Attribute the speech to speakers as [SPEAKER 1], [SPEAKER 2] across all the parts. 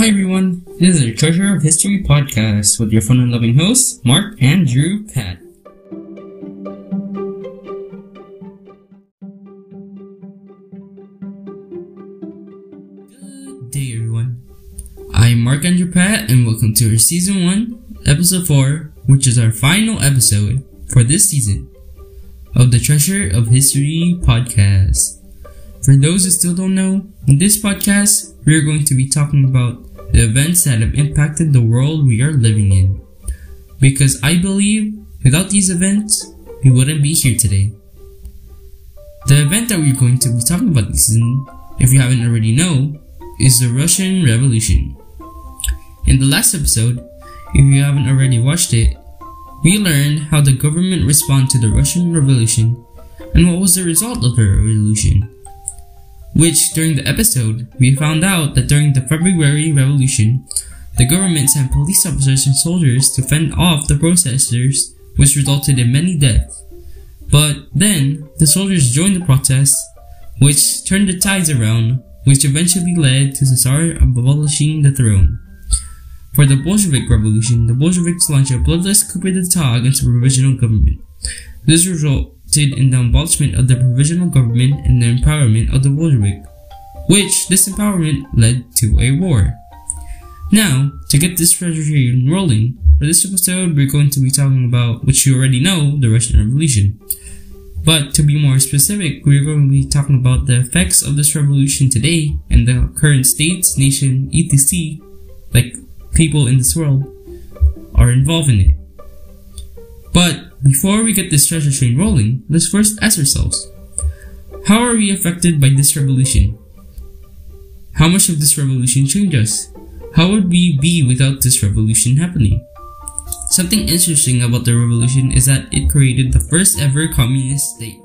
[SPEAKER 1] Hi everyone, this is the Treasure of History podcast with your fun and loving hosts, Mark, Andrew, Pat. Good day everyone. I'm Mark Andrew Pat and welcome to our season 1, episode 4, which is our final episode for this season of the Treasure of History podcast. For those who still don't know, in this podcast, we are going to be talking about the events that have impacted the world we are living in. Because I believe without these events, we wouldn't be here today. The event that we're going to be talking about this season, if you haven't already know, is the Russian Revolution. In the last episode, if you haven't already watched it, we learned how the government responded to the Russian Revolution and what was the result of the revolution. Which, during the episode, we found out that during the February Revolution, the government sent police officers and soldiers to fend off the protesters, which resulted in many deaths. But then, the soldiers joined the protests, which turned the tides around, which eventually led to Tsar abolishing the throne. For the Bolshevik Revolution, the Bolsheviks launched a bloodless coup d'etat against the provisional government. This in the abolishment of the provisional government and the empowerment of the Bolshevik, which this empowerment led to a war. Now, to get this treasury rolling, for this episode we're going to be talking about, which you already know, the Russian Revolution. But to be more specific, we're going to be talking about the effects of this revolution today and the current states, nation, etc., like people in this world, are involved in it. But before we get this treasure train rolling, let's first ask ourselves How are we affected by this revolution? How much of this revolution changed us? How would we be without this revolution happening? Something interesting about the revolution is that it created the first ever communist state.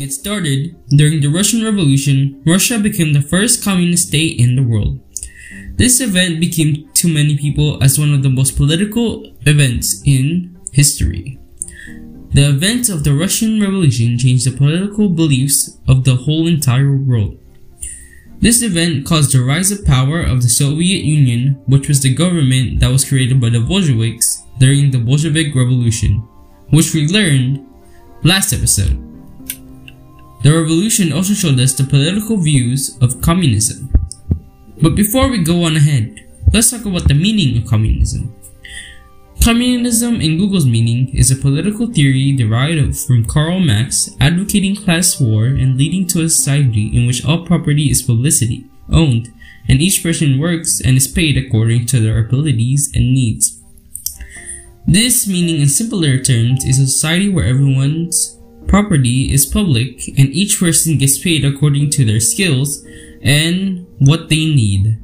[SPEAKER 1] Get started, during the Russian Revolution, Russia became the first communist state in the world. This event became to many people as one of the most political events in history. The events of the Russian Revolution changed the political beliefs of the whole entire world. This event caused the rise of power of the Soviet Union, which was the government that was created by the Bolsheviks during the Bolshevik Revolution, which we learned last episode. The revolution also showed us the political views of communism. But before we go on ahead, let's talk about the meaning of communism. Communism, in Google's meaning, is a political theory derived from Karl Marx advocating class war and leading to a society in which all property is publicity, owned, and each person works and is paid according to their abilities and needs. This meaning in simpler terms is a society where everyone's property is public and each person gets paid according to their skills and what they need.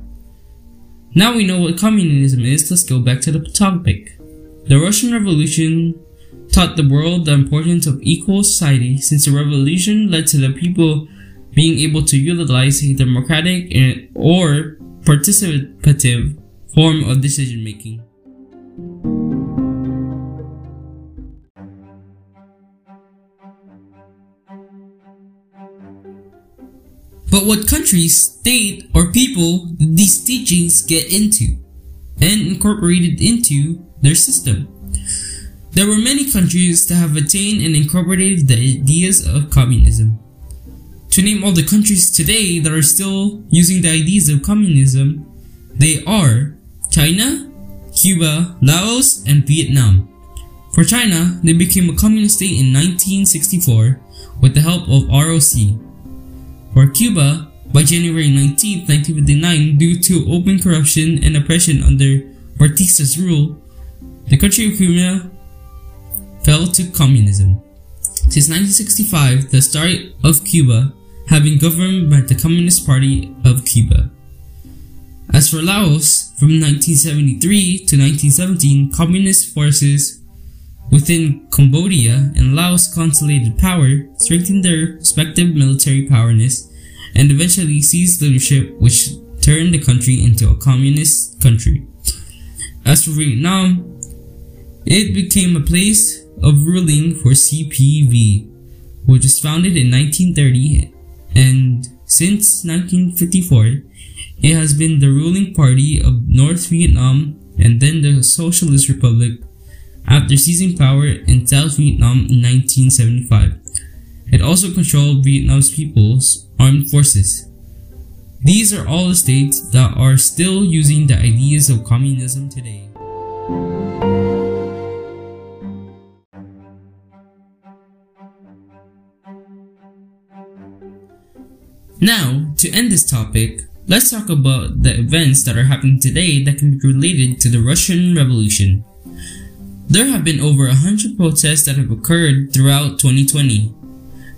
[SPEAKER 1] Now we know what communism is, let's go back to the topic. The Russian Revolution taught the world the importance of equal society since the revolution led to the people being able to utilize a democratic or participative form of decision making. But what country, state, or people these teachings get into and incorporated into their system? There were many countries that have attained and incorporated the ideas of communism. To name all the countries today that are still using the ideas of communism, they are China, Cuba, Laos, and Vietnam. For China, they became a communist state in 1964 with the help of ROC. For Cuba, by January 19, 1959, due to open corruption and oppression under Batista's rule, the country of Cuba fell to communism. Since 1965, the start of Cuba had been governed by the Communist Party of Cuba. As for Laos, from 1973 to 1917, communist forces within Cambodia and Laos consolidated power, strengthened their respective military powerness, and eventually seized leadership which turned the country into a communist country. As for Vietnam, it became a place of ruling for CPV, which was founded in 1930 and since 1954 it has been the ruling party of North Vietnam and then the Socialist Republic after seizing power in South Vietnam in 1975. It also controlled Vietnam's People's Armed Forces. These are all the states that are still using the ideas of communism today. Now, to end this topic, let's talk about the events that are happening today that can be related to the Russian Revolution. There have been over 100 protests that have occurred throughout 2020.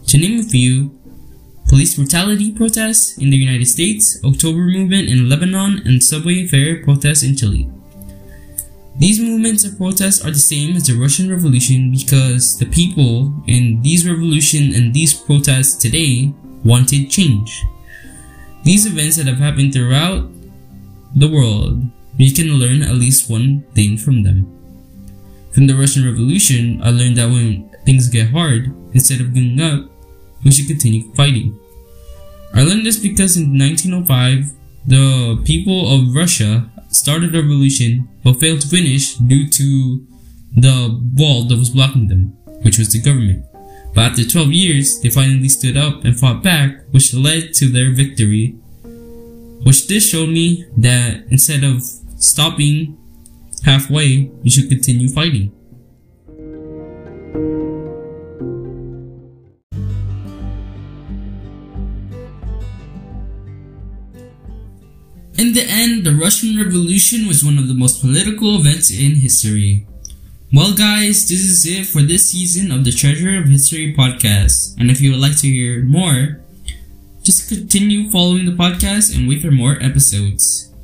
[SPEAKER 1] To name a few, police brutality protests in the United States, October movement in Lebanon, and subway fare protests in Chile. These movements of protests are the same as the Russian Revolution because the people in these revolution and these protests today wanted change. These events that have happened throughout the world, we can learn at least one thing from them. From the Russian Revolution, I learned that when things get hard, instead of giving up, we should continue fighting. I learned this because in 1905, the people of Russia started a revolution but failed to finish due to the wall that was blocking them, which was the government. But after 12 years, they finally stood up and fought back, which led to their victory. Which this showed me that instead of stopping halfway, you should continue fighting. In the end, the Russian Revolution was one of the most political events in history. Well, guys, this is it for this season of the Treasure of History podcast. And if you would like to hear more, just continue following the podcast and wait for more episodes.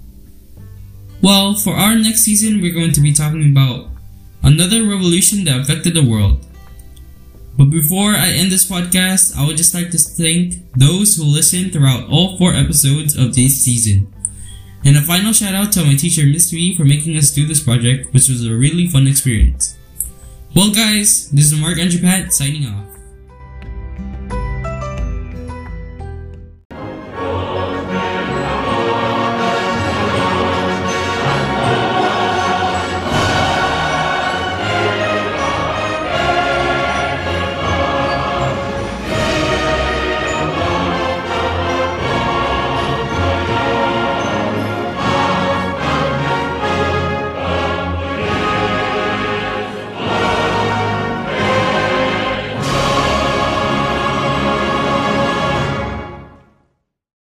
[SPEAKER 1] Well, for our next season, we're going to be talking about another revolution that affected the world. But before I end this podcast, I would just like to thank those who listened throughout all four episodes of this season. And a final shout out to my teacher, Mr. E, for making us do this project, which was a really fun experience. Well, guys, this is Mark Andrew signing off.